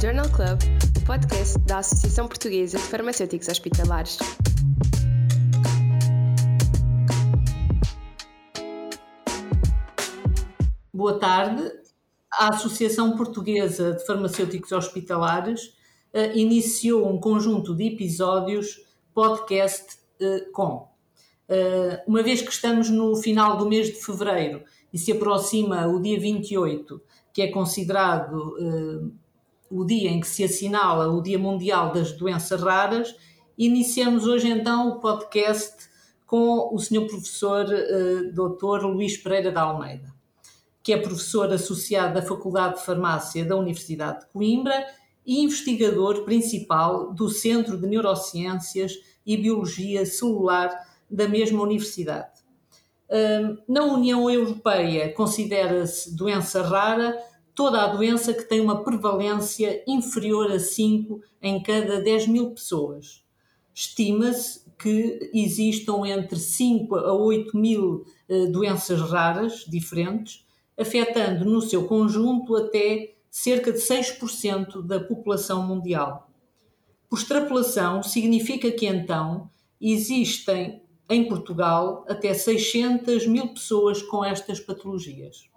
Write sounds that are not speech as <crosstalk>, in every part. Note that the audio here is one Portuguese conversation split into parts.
Journal Club, podcast da Associação Portuguesa de Farmacêuticos Hospitalares. Boa tarde. A Associação Portuguesa de Farmacêuticos Hospitalares uh, iniciou um conjunto de episódios podcast uh, com. Uh, uma vez que estamos no final do mês de fevereiro e se aproxima o dia 28, que é considerado o dia em que se assinala o Dia Mundial das Doenças Raras, iniciamos hoje então o podcast com o Sr. Professor uh, Dr. Luís Pereira da Almeida, que é professor associado da Faculdade de Farmácia da Universidade de Coimbra e investigador principal do Centro de Neurociências e Biologia Celular da mesma universidade. Na União Europeia considera-se doença rara toda a doença que tem uma prevalência inferior a 5 em cada 10 mil pessoas. Estima-se que existam entre 5 a 8 mil eh, doenças raras diferentes, afetando no seu conjunto até cerca de 6% da população mundial. Por extrapolação, significa que então existem em Portugal até 600 mil pessoas com estas patologias.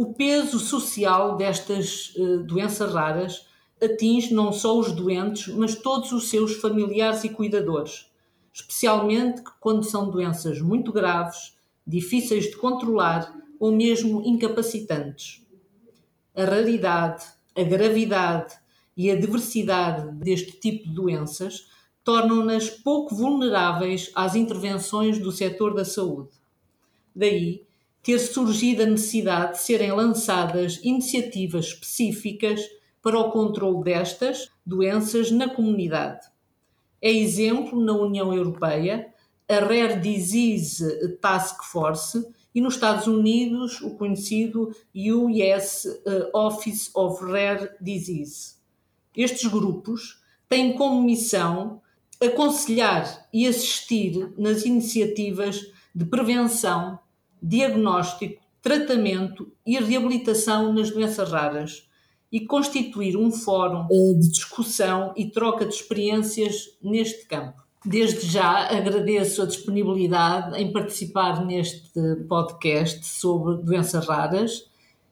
O peso social destas uh, doenças raras atinge não só os doentes, mas todos os seus familiares e cuidadores, especialmente quando são doenças muito graves, difíceis de controlar ou mesmo incapacitantes. A raridade, a gravidade e a diversidade deste tipo de doenças tornam-nas pouco vulneráveis às intervenções do setor da saúde. Daí ter surgido a necessidade de serem lançadas iniciativas específicas para o controle destas doenças na comunidade. É exemplo na União Europeia a Rare Disease Task Force e nos Estados Unidos o conhecido US eh, Office of Rare Disease. Estes grupos têm como missão aconselhar e assistir nas iniciativas de prevenção, diagnóstico, tratamento e reabilitação nas doenças raras e constituir um fórum de discussão e troca de experiências neste campo. Desde já agradeço a disponibilidade em participar neste podcast sobre doenças raras.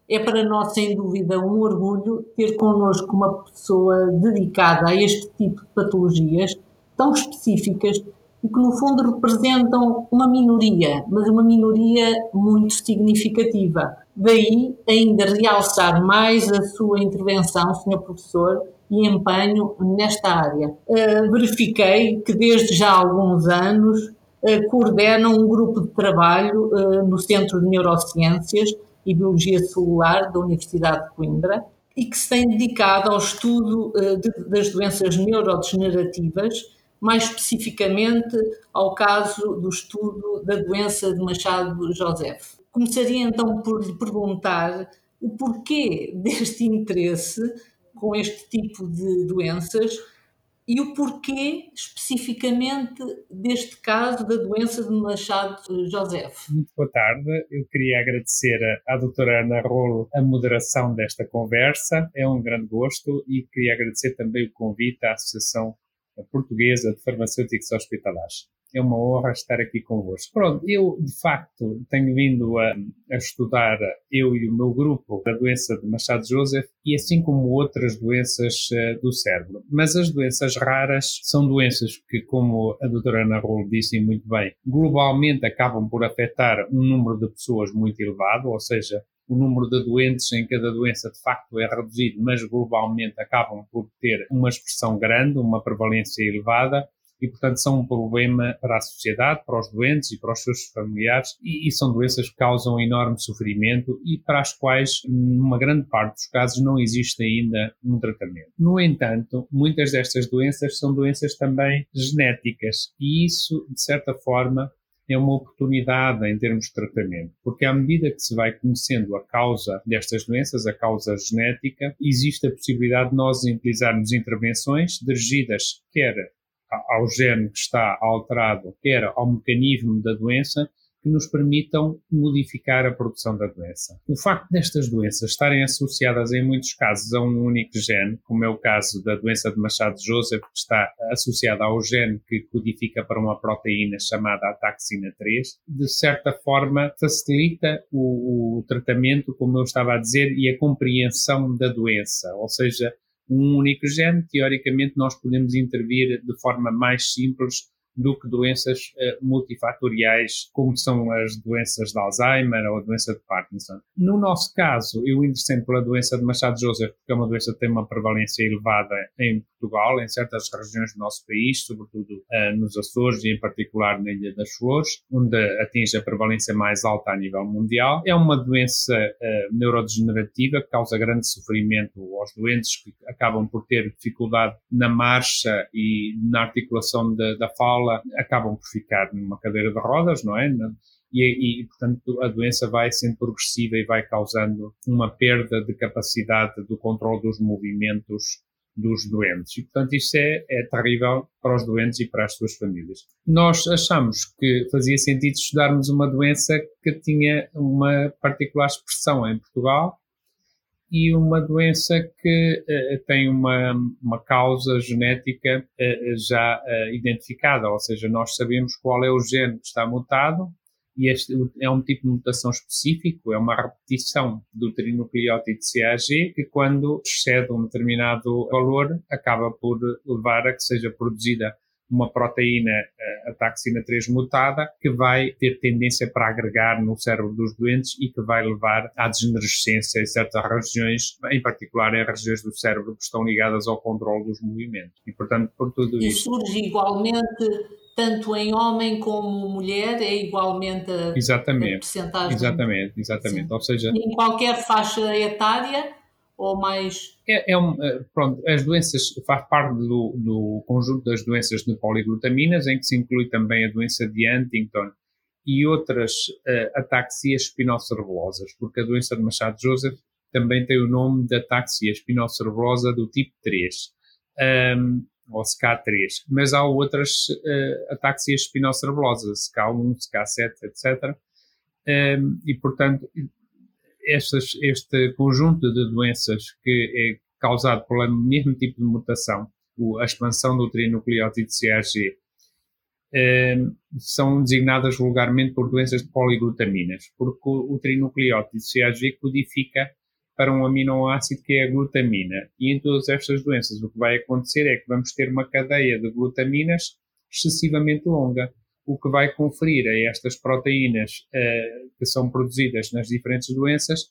É para nós, sem dúvida, um orgulho ter connosco uma pessoa dedicada a este tipo de patologias tão específicas e que, no fundo, representam uma minoria, mas uma minoria muito significativa. Daí, ainda realçar mais a sua intervenção, Sr. Professor, e empenho nesta área. Uh, verifiquei que, desde já há alguns anos, uh, coordenam um grupo de trabalho uh, no Centro de Neurociências e Biologia Celular da Universidade de Coimbra e que se tem dedicado ao estudo das doenças neurodegenerativas mais especificamente ao caso do estudo da doença de Machado Joseph. Começaria então por lhe perguntar o porquê <laughs> deste interesse com este tipo de doenças e o porquê especificamente deste caso da doença de Machado Joseph. Muito boa tarde. Eu queria agradecer à doutora Ana Rolo a moderação desta conversa. É um grande gosto e queria agradecer também o convite à Associação Portuguesa de Farmacêuticos Hospitalares. É uma honra estar aqui convosco. Pronto, eu de facto tenho vindo a, a, estudar, eu e o meu grupo, a doença de Machado Joseph e assim como outras doenças uh, do cérebro. Mas as doenças raras são doenças que, como a doutora Ana Rolo disse muito bem, globalmente acabam por afetar um número de pessoas muito elevado, ou seja, o número de doentes em cada doença de facto é reduzido, mas globalmente acabam por ter uma expressão grande, uma prevalência elevada e, portanto, são um problema para a sociedade, para os doentes e para os seus familiares, e, e, são doenças que causam enorme sofrimento e para as quais, numa grande parte dos casos, não existe ainda um tratamento. No entanto, muitas destas doenças são doenças também genéticas, e isso, de certa forma, é uma oportunidade em termos de tratamento, porque à medida que se vai conhecendo a causa destas doenças, a causa genética, existe a possibilidade de nós utilizarmos intervenções dirigidas quer ao gene que está alterado, quer ao mecanismo da doença, que nos permitam modificar a produção da doença. O facto destas doenças estarem associadas em muitos casos a um único gene, como é o caso da doença de Machado-Joseph, que está associada ao gene que codifica para uma proteína chamada ataxina 3, de certa forma facilita o, o tratamento, como eu estava a dizer, e a compreensão da doença, ou seja, um único gene, teoricamente nós podemos intervir de forma mais simples do que doenças uh, multifatoriais, como são as doenças de Alzheimer ou a doença de Parkinson. No nosso caso, eu interessei pela doença de Machado-Joseph, porque é uma doença que tem uma prevalência elevada em Portugal, em certas regiões do nosso país, sobretudo uh, nos Açores e em particular na Ilha das Flores, onde atinge a prevalência mais alta a nível mundial. É uma doença uh, neurodegenerativa que causa grande sofrimento aos doentes que acabam por ter dificuldade na marcha e na articulação de, da fala, acabam por ficar numa cadeira de rodas, não é? E, e, portanto, a doença vai sendo progressiva e vai causando uma perda de capacidade do controle dos movimentos dos doentes. E, portanto, isso é, é terrível para os doentes e para as suas famílias. Nós achamos que fazia sentido estudarmos uma doença que tinha uma particular expressão em Portugal e uma doença que uh, tem uma, uma causa genética uh, já uh, identificada, ou seja, nós sabemos qual é o gene que está mutado e este é um tipo de mutação específico, é uma repetição do trinucleótido CAG que quando excede um determinado valor acaba por levar a que seja produzida uma proteína, a taxina 3 mutada, que vai ter tendência para agregar no cérebro dos doentes e que vai levar à degenerescência em certas regiões, em particular em regiões do cérebro que estão ligadas ao controle dos movimentos. E, portanto, por tudo e isso... E surge igualmente tanto em homem como mulher, é igualmente a, exatamente, a percentagem. Exatamente, exatamente. Ou seja, em qualquer faixa etária ou mais. É, é um, eh, pronto, as doenças faz parte do, do conjunto das doenças de poliglutaminas, em que se inclui também a doença de Huntington e outras uh, ataxias espinocerebelosas, porque a doença de Machado-Joseph também tem o nome de ataxia espinocerebelosa do tipo 3. Um, ou SK3, mas há outras uh, ataxias espinocerebelosas, SK1, SK7, etc. Um, e, portanto, estas, este conjunto de doenças que é causado pelo mesmo tipo de mutação, a expansão do trinucleótido CAG, um, são designadas vulgarmente por doenças de poliglutaminas, porque o trinucleótido CAG codifica para um aminoácido que é a glutamina. E em todas estas doenças o que vai acontecer é que vamos ter uma cadeia de glutaminas excessivamente longa, o que vai conferir a estas proteínas uh, que são produzidas nas diferentes doenças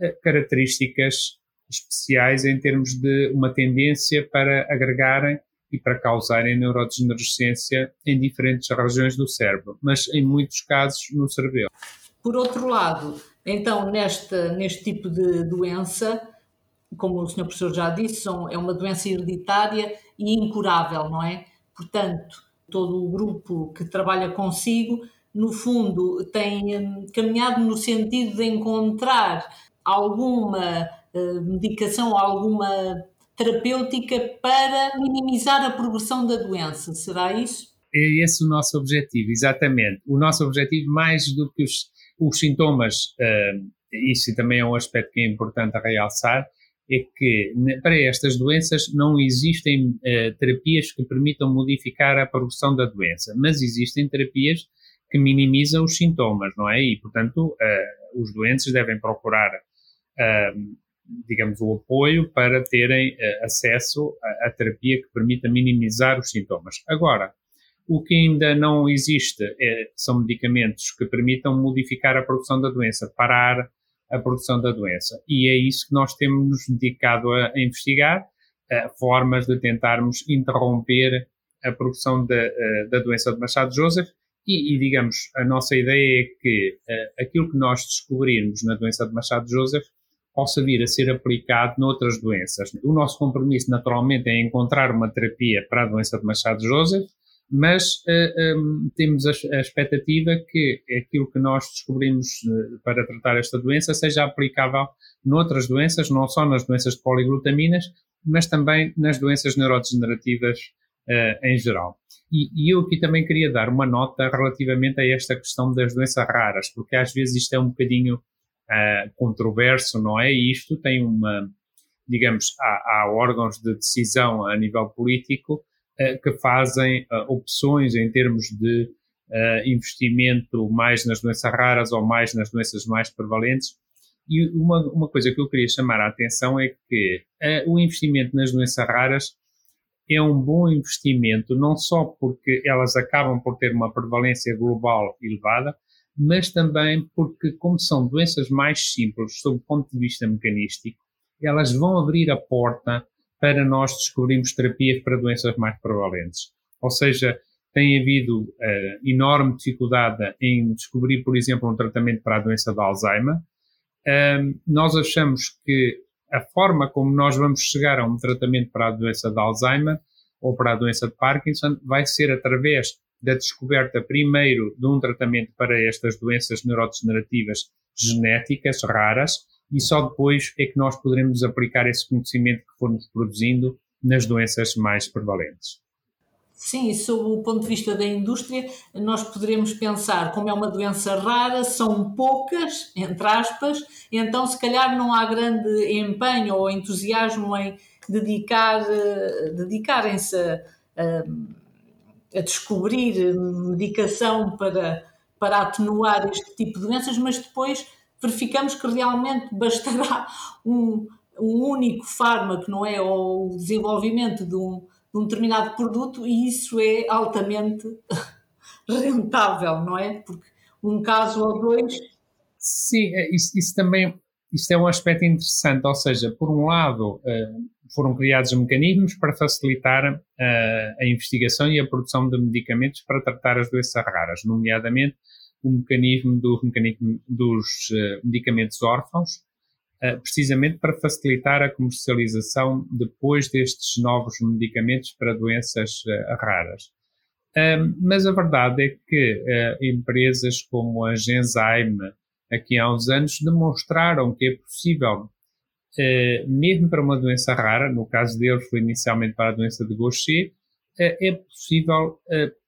uh, características especiais em termos de uma tendência para agregarem e para causarem neurodegenerescência em diferentes regiões do cérebro, mas em muitos casos no cerebelo. Por outro lado, então, neste, neste tipo de doença, como o Sr. Professor já disse, é uma doença hereditária e incurável, não é? Portanto, todo o grupo que trabalha consigo, no fundo, tem hum, caminhado no sentido de encontrar alguma uh, medicação, alguma terapêutica para minimizar a progressão da doença. Será isso? É esse o nosso objetivo, exatamente. O nosso objetivo, mais do que os os sintomas, uh, isso também é um aspecto que é importante a realçar, é que para estas doenças não existem uh, terapias que permitam modificar a progressão da doença, mas existem terapias que minimizam os sintomas, não é? E, portanto, uh, os doentes devem procurar, uh, digamos, o apoio para terem acesso à, à terapia que permita minimizar os sintomas. Agora, o que ainda não existe é, são medicamentos que permitam modificar a produção da doença, parar a produção da doença. E é isso que nós temos dedicado a, a investigar, uh, formas de tentarmos interromper a produção uh, da doença de Machado-Joseph. E, e, digamos, a nossa ideia é que aquilo que nós descobrirmos na doença de Machado-Joseph possa vir a ser aplicado noutras doenças. O nosso compromisso, naturalmente, é encontrar uma terapia para a doença de Machado-Joseph, mas uh, eh, um, ehm, temos a, a, expectativa que aquilo que nós descobrimos uh, para tratar esta doença seja aplicável noutras doenças, não só nas doenças de poliglutaminas, mas também nas doenças neurodegenerativas uh, em geral. E, e, eu aqui também queria dar uma nota relativamente a esta questão das doenças raras, porque às vezes isto é um bocadinho controverso, não é? Isto tem uma, digamos, há, há órgãos de decisão a nível político que fazem uh, opções em termos de investimento mais nas doenças raras ou mais nas doenças mais prevalentes. E uma, uma coisa que eu queria chamar a atenção é que o investimento nas doenças raras é um bom investimento, não só porque elas acabam por ter uma prevalência global elevada, mas também porque, como são doenças mais simples, sob o ponto de vista mecanístico, elas vão abrir a porta para nós descobrirmos terapias para doenças mais prevalentes. Ou seja, tem havido uh, enorme dificuldade em descobrir, por exemplo, um tratamento para a doença de Alzheimer. Uh, nós achamos que a forma como nós vamos chegar a um tratamento para a doença de Alzheimer ou para a doença de Parkinson vai ser através da descoberta primeiro de um tratamento para estas doenças neurodegenerativas genéticas raras e só depois é que nós poderemos aplicar esse conhecimento que formos produzindo nas doenças mais prevalentes. Sim, sob o ponto de vista da indústria, nós poderemos pensar, como é uma doença rara, são poucas, entre aspas, então se calhar não há grande empenho ou entusiasmo em dedicar, eh, dedicarem-se a, a, a, descobrir medicação para, para atenuar este tipo de doenças, mas depois verificamos que realmente bastará um, um único fármaco, não é? Ou o desenvolvimento de um de um determinado produto e isso é altamente <laughs> rentável, não é? Porque um caso ou dois. Sim, é, isso, isso também isso é um aspecto interessante, ou seja, por um lado, eh, foram criados mecanismos para facilitar eh, a investigação e a produção de medicamentos para tratar as doenças raras, nomeadamente o mecanismo, do, mecanismo dos eh, medicamentos órfãos, eh, precisamente para facilitar a comercialização depois destes novos medicamentos para doenças eh, raras. Mas a verdade é que empresas como a Genzyme, aqui há uns anos, demonstraram que é possível, mesmo para uma doença rara, no caso deles foi inicialmente para a doença de Gaucher, é possível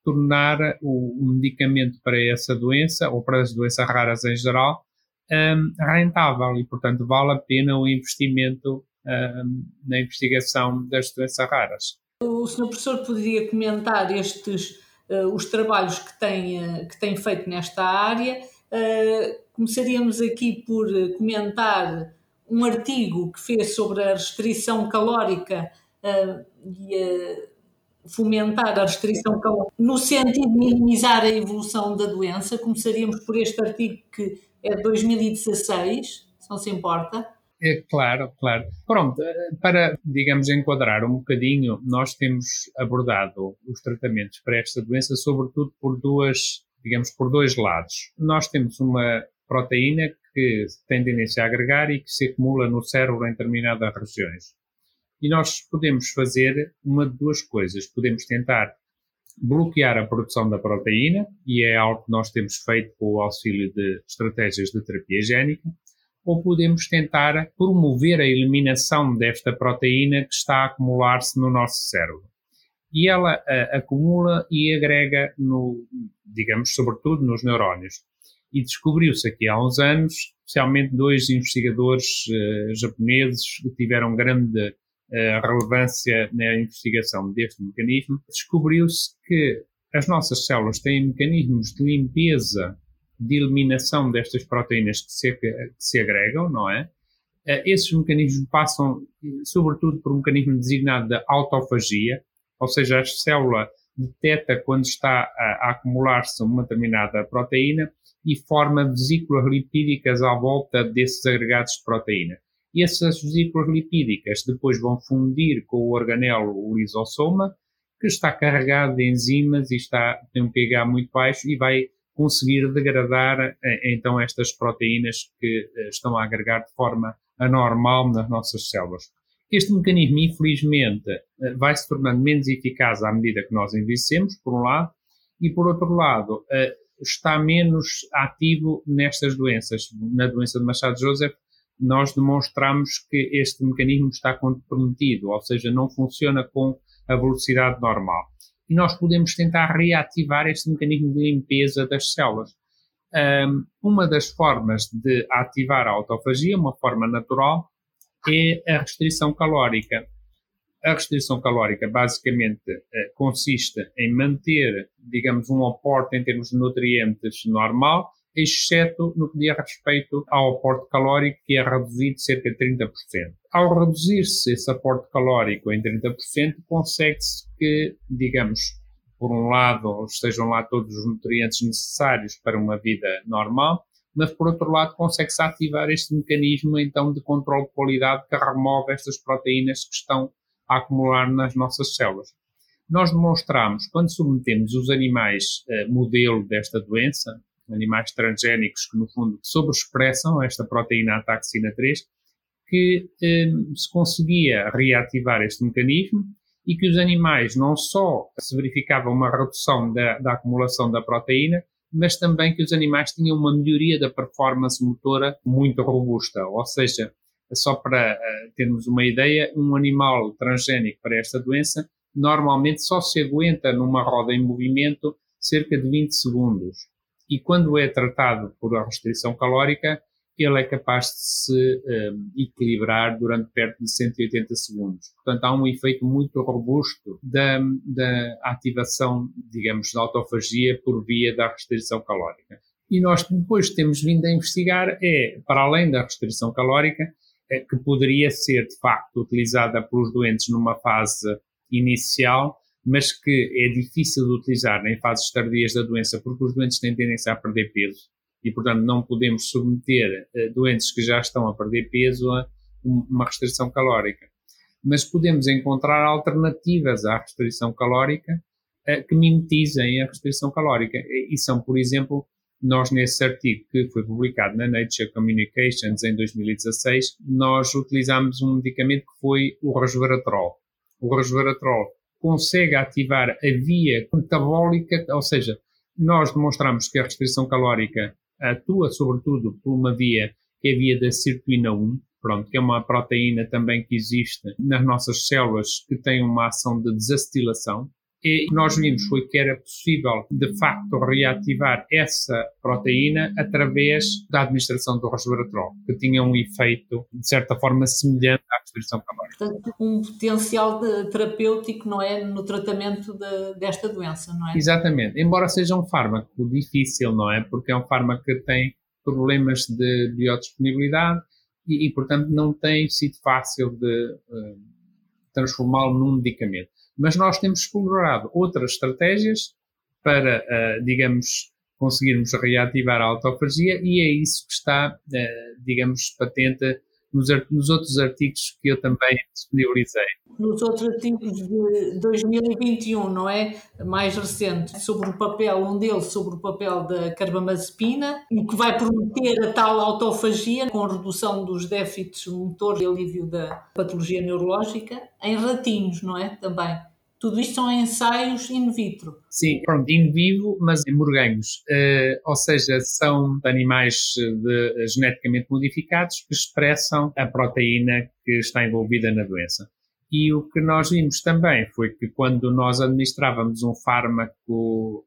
tornar o medicamento para essa doença, ou para as doenças raras em geral, um, rentável e, portanto, vale a pena o investimento um, na investigação das doenças raras. O Sr. Professor poderia comentar estes, uh, os trabalhos que tem, uh, que tem feito nesta área. Uh, começaríamos aqui por comentar um artigo que fez sobre a restrição calórica e fomentar a restrição calórica no sentido de minimizar a evolução da doença. Começaríamos por este artigo que é de 2016, se não se importa. É, claro, claro. Pronto, para, digamos, enquadrar um bocadinho, nós temos abordado os tratamentos para esta doença, sobretudo por duas, digamos, por dois lados. Nós temos uma proteína que tem tendência a agregar e que se acumula no cérebro em determinadas regiões. E nós podemos fazer uma de duas coisas. Podemos tentar bloquear a produção da proteína, e é algo que nós temos feito com o auxílio de estratégias de terapia génica, ou podemos tentar promover a eliminação desta proteína que está a acumular-se no nosso cérebro. E ela a, acumula e agrega, no, digamos, sobretudo nos neurónios. E descobriu-se aqui há uns anos, especialmente dois investigadores uh, japoneses que tiveram grande a relevância na investigação deste mecanismo, descobriu-se que as nossas células têm mecanismos de limpeza, de eliminação destas proteínas que se, que se agregam, não é? Eh, esses mecanismos passam, sobretudo, por um mecanismo designado de autofagia, ou seja, a célula detecta quando está a, a acumular-se uma determinada proteína e forma vesículas lipídicas à volta desses agregados de proteína. E essas vesículas lipídicas depois vão fundir com o organelo o lisossoma, que está carregado de enzimas e está, tem um pH muito baixo e vai conseguir degradar eh, então estas proteínas que eh, estão a agregar de forma anormal nas nossas células. Este mecanismo, infelizmente, eh, vai se tornando menos eficaz à medida que nós envelhecemos, por um lado, e por outro lado, está menos ativo nestas doenças. Na doença de Machado-Joseph, nós demonstramos que este mecanismo está comprometido, ou seja, não funciona com a velocidade normal. e nós podemos tentar reativar este mecanismo de limpeza das células. Um, uma das formas de ativar a autofagia, uma forma natural, é a restrição calórica. A restrição calórica basicamente eh, consiste em manter, digamos, um aporte em termos de nutrientes normal, exceto no que diz respeito ao aporte calórico, que é reduzido cerca de 30%. Ao reduzir-se esse aporte calórico em 30%, consegue-se que, digamos, por um lado, estejam lá todos os nutrientes necessários para uma vida normal, mas por outro lado consegue-se ativar este mecanismo então de controle de qualidade que remove estas proteínas que estão a acumular nas nossas células. Nós demonstramos, quando submetemos os animais eh, modelo desta doença, animais transgénicos que no fundo sobreexpressam esta proteína ataxina 3, que eh, se conseguia reativar este mecanismo e que os animais não só se verificava uma redução da, da acumulação da proteína, mas também que os animais tinham uma melhoria da performance motora muito robusta. Ou seja, só para uh, termos uma ideia, um animal transgénico para esta doença normalmente só se aguenta numa roda em movimento cerca de 20 segundos. E quando é tratado por a restrição calórica, ele é capaz de se um, equilibrar durante perto de 180 segundos. Portanto, há um efeito muito robusto da, da ativação, digamos, da autofagia por via da restrição calórica. E nós depois temos vindo a investigar é, para além da restrição calórica, é, que poderia ser de facto utilizada pelos doentes numa fase inicial, mas que é difícil de utilizar em fases tardias da doença, porque os doentes têm tendência a perder peso e, portanto, não podemos submeter uh, doentes que já estão a perder peso a uma restrição calórica. Mas podemos encontrar alternativas à restrição calórica uh, que mimetizem a restrição calórica. E são, por exemplo, nós nesse artigo que foi publicado na Nature Communications em 2016, nós utilizamos um medicamento que foi o resveratrol. O resveratrol consegue ativar a via metabólica, ou seja, nós demonstramos que a restrição calórica atua sobretudo por uma via que é a via da sirtuina 1, pronto, que é uma proteína também que existe nas nossas células que tem uma ação de desacetilação. E nós vimos foi que era possível, de facto, reativar essa proteína através da administração do resveratrol, que tinha um efeito, de certa forma, semelhante à restrição calórica. Portanto, um potencial terapêutico, não é, no tratamento de, desta doença, não é? Exatamente. Embora seja um fármaco difícil, não é? Porque é um fármaco que tem problemas de biodisponibilidade e, e portanto, não tem sido fácil de uh, transformá-lo num medicamento. Mas nós temos explorado outras estratégias para, uh, digamos, conseguirmos reativar a autofagia e é isso que está, uh, digamos, patente nos, nos, outros artigos que eu também disponibilizei. Nos outros artigos de 2021, não é? Mais recente, sobre o papel, um deles sobre o papel da carbamazepina, o que vai prometer a tal autofagia com redução dos déficits motores e alívio da patologia neurológica em ratinhos, não é? Também. Tudo isto são ensaios in vitro. Sim, pronto, in vivo, mas em morganhos. Uh, ou seja, são animais de, geneticamente modificados que expressam a proteína que está envolvida na doença. E o que nós vimos também foi que quando nós administrávamos um fármaco,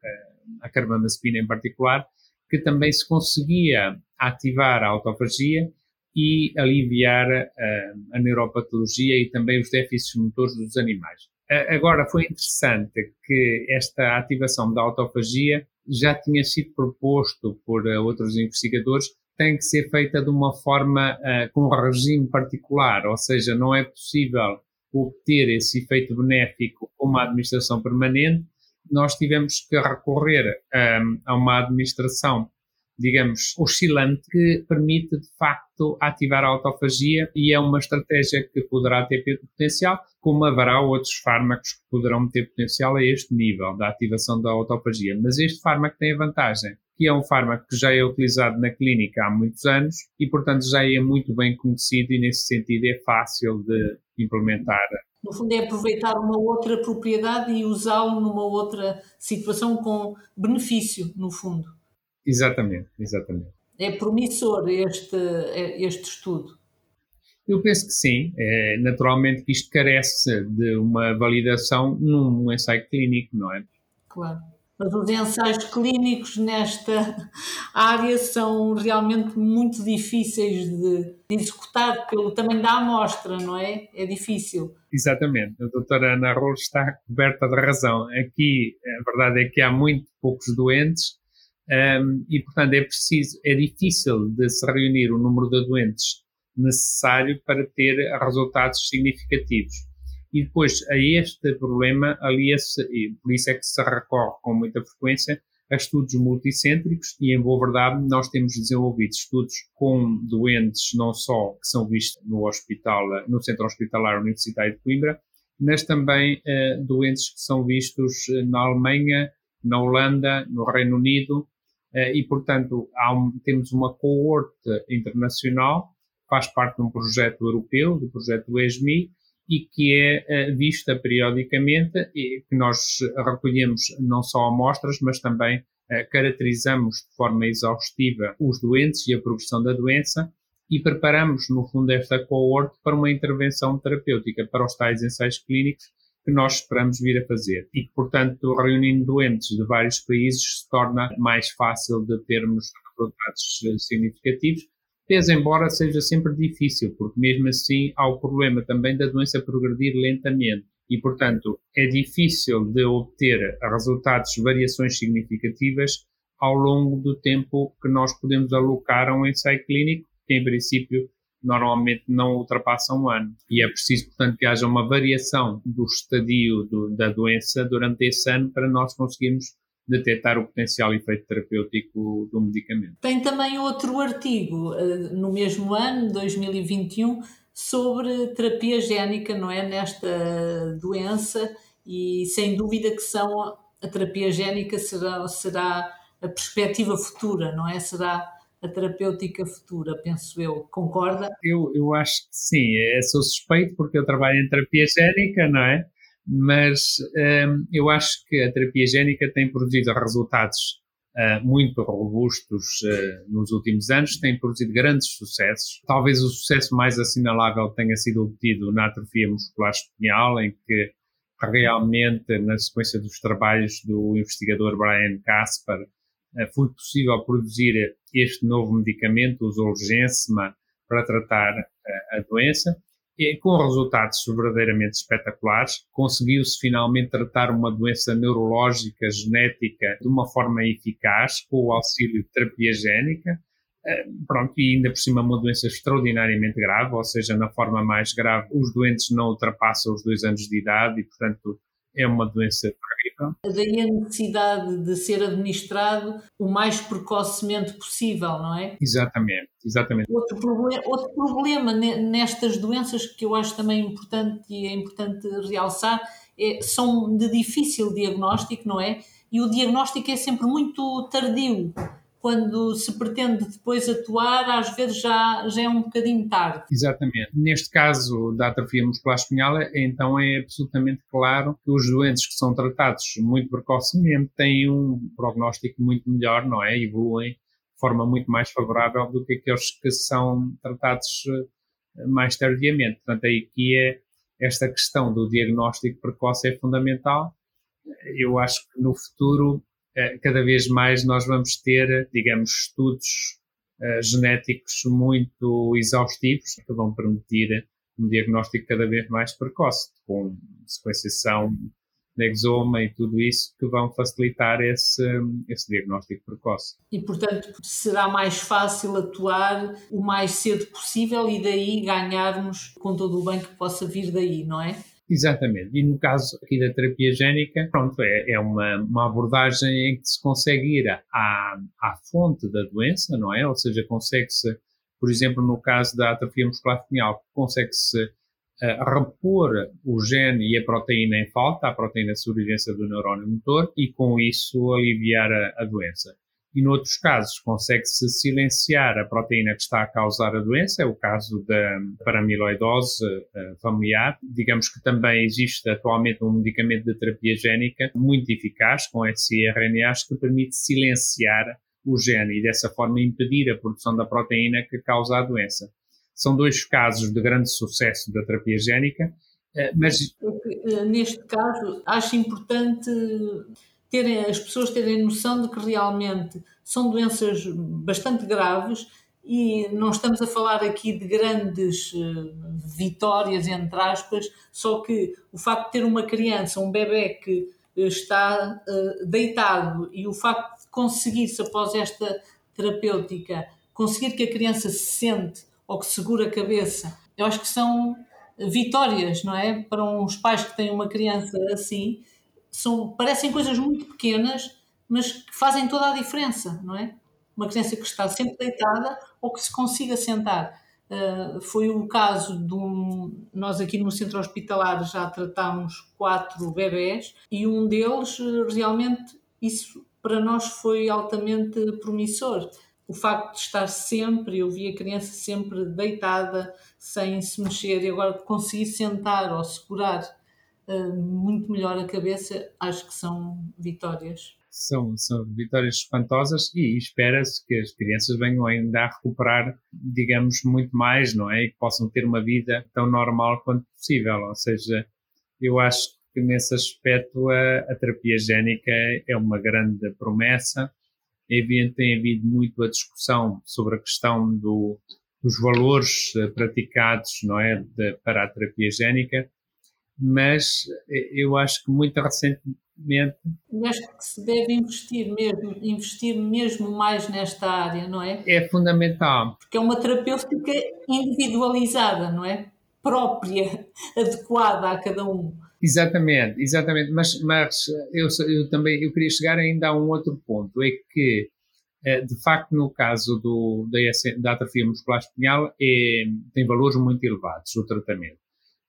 a carbamazepina em particular, que também se conseguia ativar a autofagia e aliviar uh, a neuropatologia e também os déficits motores dos animais. Agora, foi interessante que esta ativação da autofagia já tinha sido proposto por uh, outros investigadores, tem que ser feita de uma forma uh, com um regime particular, ou seja, não é possível obter esse efeito benéfico com uma administração permanente. Nós tivemos que recorrer um, ehm, a uma administração digamos, oscilante que permite de facto ativar a autofagia e é uma estratégia que poderá ter potencial, como haverá outros fármacos que poderão ter potencial a este nível da ativação da autofagia. Mas este fármaco tem a vantagem que é um fármaco que já é utilizado na clínica há muitos anos e, portanto, já é muito bem conhecido e, nesse sentido, é fácil de implementar. No fundo, é aproveitar uma outra propriedade e usá-lo numa outra situação com benefício, no fundo. Exatamente, exatamente. É promissor este, este estudo. Eu penso que sim. É, naturalmente que isto carece de uma validação num ensaio clínico, não é? Claro. Mas os ensaios clínicos nesta <laughs> área são realmente muito difíceis de, executar pelo tamanho da amostra, não é? É difícil. Exatamente. A doutora Ana Rolo está coberta de razão. Aqui, a verdade é que há muito poucos doentes um, e, portanto, é preciso, é difícil de se reunir o número de doentes necessário para ter resultados significativos. E depois a este problema alia-se, e por isso é que se recorre com muita frequência a estudos multicêntricos e, em boa verdade, nós temos desenvolvido estudos com doentes não só que são vistos no hospital, no Centro Hospitalar Universitário de Coimbra, mas também uh, doentes que são vistos eh, na Alemanha, na Holanda, no Reino Unido, e, portanto, um, temos uma coorte internacional, faz parte de um projeto europeu, do projeto ESMI, e que é uh, vista periodicamente e que nós recolhemos não só amostras, mas também caracterizamos de forma exaustiva os doentes e a progressão da doença e preparamos, no fundo, esta coorte para uma intervenção terapêutica, para os tais ensaios clínicos que nós esperamos vir a fazer. E portanto, reunindo doentes de vários países se torna mais fácil de termos resultados eh, significativos pese embora seja sempre difícil, porque mesmo assim há o problema também da doença progredir lentamente e, portanto, é difícil de obter resultados, variações significativas ao longo do tempo que nós podemos alocar a um ensaio clínico, que em princípio normalmente não ultrapassa um ano. E é preciso, portanto, que haja uma variação do estadio do, da doença durante esse ano para nós conseguirmos detectar o potencial efeito terapêutico do medicamento. Tem também outro artigo eh, no mesmo ano, 2021, sobre terapia génica, não é? Nesta doença, e sem dúvida que são a terapia génica será, será a perspectiva futura, não é? Será a terapêutica futura, penso eu. Concorda? Eu, eu acho que sim. Eu sou suspeito porque eu trabalho em terapia génica, não é? mas um, eu acho que a terapia génica tem produzido resultados uh, muito robustos uh, nos últimos anos, tem produzido grandes sucessos. Talvez o sucesso mais assinalável tenha sido obtido na atrofia muscular espinhal, em que realmente, na sequência dos trabalhos do investigador Brian Casper, foi possível produzir este novo medicamento, o Zolgensma, para tratar a doença e com resultados verdadeiramente espetaculares. Conseguiu-se finalmente tratar uma doença neurológica genética de uma forma eficaz, com o auxílio de terapia génica. Eh, pronto, e ainda por cima uma doença extraordinariamente grave, ou seja, na forma mais grave, os doentes não ultrapassam os dois anos de idade e, portanto, é uma doença terrível. Daí a necessidade de ser administrado o mais precocemente possível, não é? Exatamente, exatamente. Outro, proble outro problema nestas doenças que eu acho também importante e é importante realçar é, são de difícil diagnóstico, não é? E o diagnóstico é sempre muito tardio quando se pretende depois atuar, às vezes já, já é um bocadinho tarde. Exatamente. Neste caso da atrofia muscular espinhal, então é absolutamente claro que os doentes que são tratados muito precocemente têm um prognóstico muito melhor, não é? Evoluem de forma muito mais favorável do que aqueles que são tratados eh, mais tardiamente. Portanto, aí que é esta questão do diagnóstico precoce é fundamental. Eu acho que no futuro cada vez mais nós vamos ter, digamos, estudos uh, genéticos muito exaustivos que vão permitir um diagnóstico cada vez mais precoce, com sequenciação de exoma e tudo isso que vão facilitar esse, esse diagnóstico precoce. E, portanto, será mais fácil atuar o mais cedo possível e daí ganharmos com todo o bem que possa vir daí, não é? Exatamente. E no caso aqui da terapia génica, pronto, é, é uma, uma abordagem em que se consegue ir à, à fonte da doença, não é? Ou seja, consegue-se, por exemplo, no caso da atrofia muscular espinhal, consegue-se uh, repor o gene e a proteína em falta, a proteína de sobrevivência do neurónio motor, e com isso aliviar a, a doença e noutros casos consegue-se silenciar a proteína que está a causar a doença, é o caso da paramiloidose uh, familiar. Digamos que também existe atualmente um medicamento de terapia génica muito eficaz, com siRNAs, que permite silenciar o gene e dessa forma impedir a produção da proteína que causa a doença. são dois casos de grande sucesso da terapia génica, mas... Neste caso, acho importante terem, as pessoas terem noção de que realmente são doenças bastante graves e não estamos a falar aqui de grandes uh, vitórias, entre aspas, só que o facto de ter uma criança, um bebê que está uh, deitado e o facto de conseguir-se após esta terapêutica, conseguir que a criança se sente ou que segura a cabeça, eu acho que são vitórias, não é? Para uns pais que têm uma criança assim, são, parecem coisas muito pequenas, mas que fazem toda a diferença, não é? Uma criança que está sempre deitada ou que se consiga sentar. Uh, foi o caso de um. Nós aqui no centro hospitalar já tratámos quatro bebés e um deles realmente isso para nós foi altamente promissor. O facto de estar sempre, eu vi a criança sempre deitada, sem se mexer, e agora conseguir sentar ou segurar uh, muito melhor a cabeça, acho que são vitórias são, são vitórias espantosas e espera-se que as crianças venham ainda a recuperar, digamos, muito mais, não é? E que possam ter uma vida tão normal quanto possível. Ou seja, eu acho que nesse aspecto a, a terapia génica é uma grande promessa. É evidente tem havido muito a discussão sobre a questão do, dos valores eh, praticados, não é, de, para a terapia génica, mas eh, eu acho que muito recentemente e acho que se deve investir mesmo, investir mesmo mais nesta área, não é? É fundamental. Porque é uma terapêutica individualizada, não é? Própria, <laughs> adequada a cada um. Exatamente, exatamente. Mas, mas eu, eu também eu queria chegar ainda a um outro ponto, é que eh, de facto, no caso do, da, da atrofia muscular espinhal, é, tem valores muito elevados o tratamento.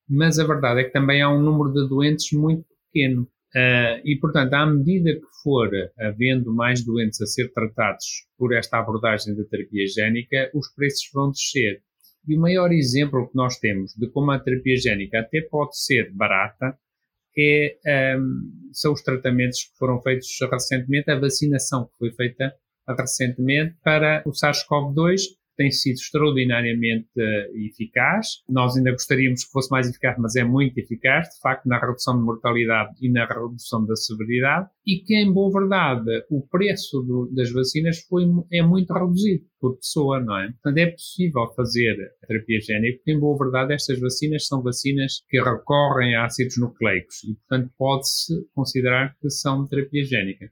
Mas a verdade é que também há um número de doentes muito pequeno. Uh, e, portanto, à medida que for havendo mais doentes a ser tratados por esta abordagem da terapia génica, os preços vão descer. E o maior exemplo que nós temos de como a terapia génica até pode ser barata é, um, são os tratamentos que foram feitos recentemente, a vacinação que foi feita recentemente para o SARS-CoV-2 tem sido extraordinariamente uh, eficaz. Nós ainda gostaríamos que fosse mais eficaz, mas é muito eficaz, de facto, na redução de mortalidade e na redução da severidade. E que, em boa verdade, o preço do, das vacinas foi, é muito reduzido por pessoa, não é? Portanto, é possível fazer a terapia génica, porque, em boa verdade, estas vacinas são vacinas que recorrem a ácidos nucleicos e, portanto, pode-se considerar que são terapia génica,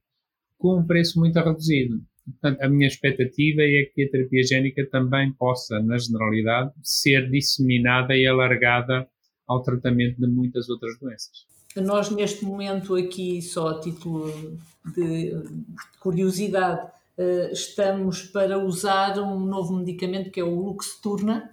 com um preço muito reduzido. Portanto, a minha expectativa é que a terapia génica também possa, na generalidade, ser disseminada e alargada ao tratamento de muitas outras doenças. Nós, neste momento, aqui, só a título de curiosidade, eh, estamos para usar um novo medicamento que é o Luxturna.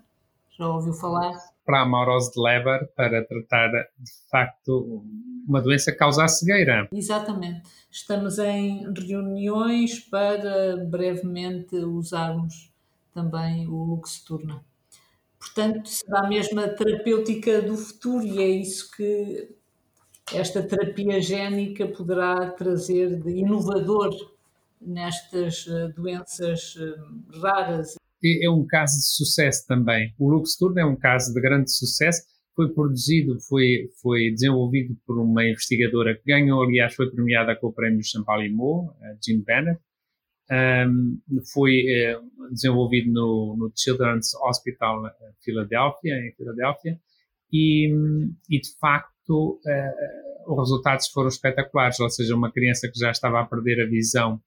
Já ouviu falar? Para a amaurose de Leber, para tratar, de facto, uma doença que causa a cegueira. Exatamente. Estamos em reuniões para brevemente usarmos também o Luxturna. Portanto, será mesmo a terapêutica do futuro e é isso que esta terapia génica poderá trazer de inovador nestas eh, doenças eh, raras. É um caso de sucesso também. O Luxturna é um caso de grande sucesso foi produzido, foi, foi desenvolvido por uma investigadora que ganhou, aliás, foi premiada com o prémio Champalimau, Jean Bennett. Um, foi uh, desenvolvido no, no, Children's Hospital Philadelphia, em Filadélfia, e, e, de facto uh, os resultados foram espetaculares, ou seja, uma criança que já estava a perder a visão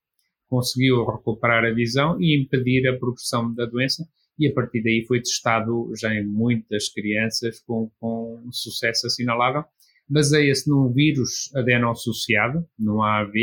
conseguiu recuperar a visão e impedir a progressão da doença e a partir daí foi testado já em muitas crianças com, com sucesso assinalável. Baseia-se num vírus adeno-associado, no AAV.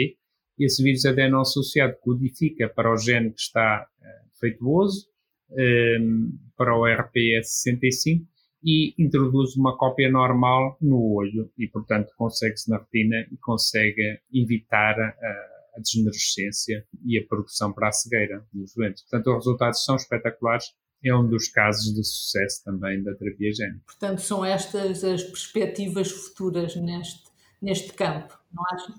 Esse vírus adeno-associado codifica para o gene que está uh, feituoso, um, ehm, para o RPS65, e introduz uma cópia normal no olho e, portanto, consegue-se na retina e consegue evitar a, a degenerescência e a progressão para a cegueira dos doentes. Portanto, os resultados são espetaculares é um dos casos de sucesso também da terapia génica. Portanto, são estas as perspectivas futuras neste, neste campo, não acha?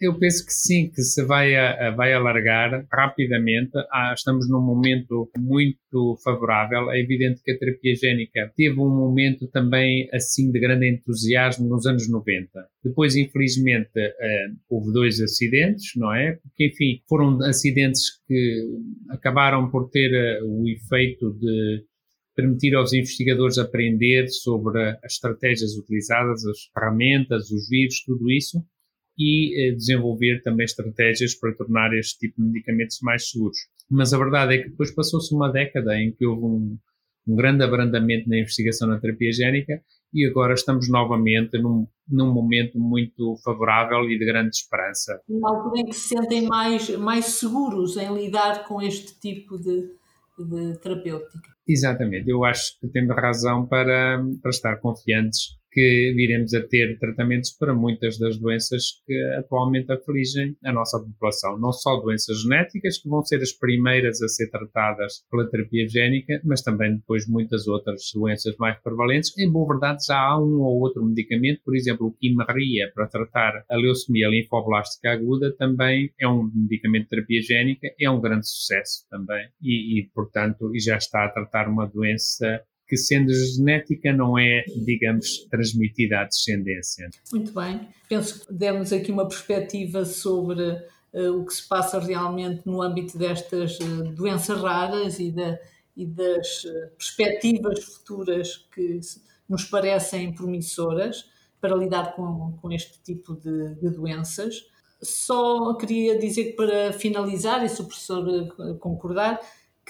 Eu penso que sim, que se vai, a, vai alargar rapidamente. Ah, estamos num momento muito favorável. É evidente que a terapia génica teve um momento também assim de grande entusiasmo nos anos 90. Depois, infelizmente, eh, houve dois acidentes, não é? Porque, enfim, foram acidentes que acabaram por ter eh, o efeito de permitir aos investigadores aprender sobre as estratégias utilizadas, as ferramentas, os vírus, tudo isso, e eh, desenvolver também estratégias para tornar este tipo de medicamentos mais seguros. Mas a verdade é que depois passou-se uma década em que houve um, um grande abrandamento na investigação na terapia génica e agora estamos novamente num, num momento muito favorável e de grande esperança. Na altura em que se sentem mais, mais seguros em lidar com este tipo de, de terapêutica. Exatamente, eu acho que temos razão para, para estar confiantes que viremos a ter tratamentos para muitas das doenças que atualmente afligem a nossa população. Não só doenças genéticas, que vão ser as primeiras a ser tratadas pela terapia génica, mas também depois muitas outras doenças mais prevalentes. Em boa verdade, já há um ou outro medicamento, por exemplo, o Quimaria, para tratar a leucemia linfoblástica aguda, também é um medicamento de terapia génica, é um grande sucesso também. E, e portanto, já está a tratar uma doença que sendo genética não é, digamos, transmitida à descendência. Muito bem. Penso que demos aqui uma perspectiva sobre uh, o que se passa realmente no âmbito destas uh, doenças raras e, da, e das uh, perspectivas futuras que nos parecem promissoras para lidar com, com este tipo de, de doenças. Só queria dizer que para finalizar, e se o professor concordar,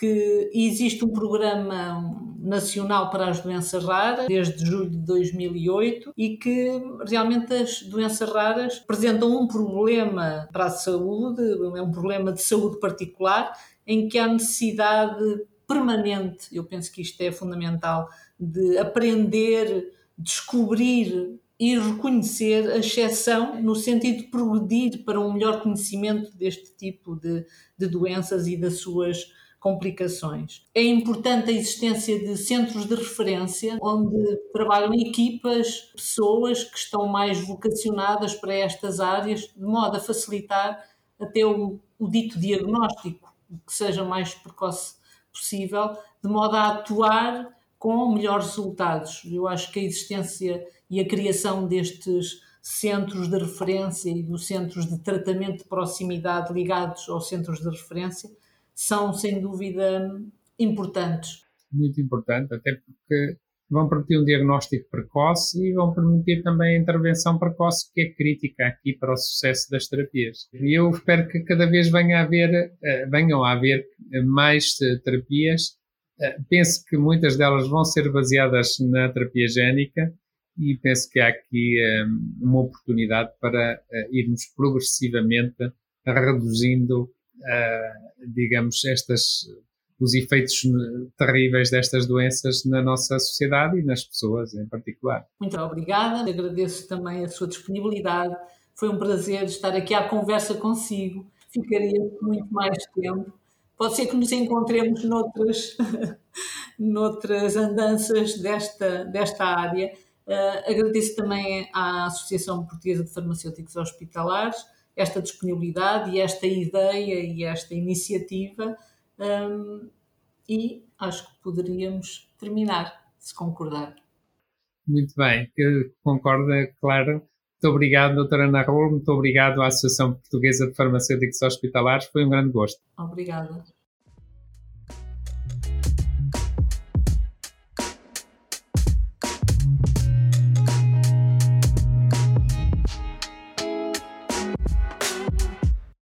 que existe um programa nacional para as doenças raras desde julho de 2008 e que realmente as doenças raras apresentam um problema para a saúde, é um problema de saúde particular em que há necessidade permanente, eu penso que isto é fundamental, de aprender, descobrir e reconhecer a exceção no sentido de progredir para um melhor conhecimento deste tipo de, de doenças e das suas complicações. É importante a existência de centros de referência onde trabalham equipas, pessoas que estão mais vocacionadas para estas áreas, de modo a facilitar até o, o dito diagnóstico, que seja mais precoce possível, de modo a atuar com melhores resultados. Eu acho que a existência e a criação destes centros de referência e dos centros de tratamento de proximidade ligados aos centros de referência são sem dúvida importantes. Muito importante, até porque vão permitir um diagnóstico precoce e vão permitir também a intervenção precoce, que é crítica aqui para o sucesso das terapias. E eu espero que cada vez venha a haver, eh, venham a haver mais eh, terapias. Eh, penso que muitas delas vão ser baseadas na terapia génica e penso que há aqui uma oportunidade para irmos progressivamente reduzindo digamos, estas, os efeitos terríveis destas doenças na nossa sociedade e nas pessoas em particular. Muito obrigada, agradeço também a sua disponibilidade. Foi um prazer estar aqui à conversa consigo. Ficaria muito mais tempo. Pode ser que nos encontremos noutras, <laughs> noutras andanças desta, desta área. Uh, agradeço também à Associação Portuguesa de Farmacêuticos Hospitalares esta disponibilidade e esta ideia e esta iniciativa um, e acho que poderíamos terminar, se concordar. Muito bem, eu concordo, é claro. Muito obrigado, doutora Ana Raul, muito obrigado à Associação Portuguesa de Farmacêuticos Hospitalares, foi um grande gosto. Obrigada.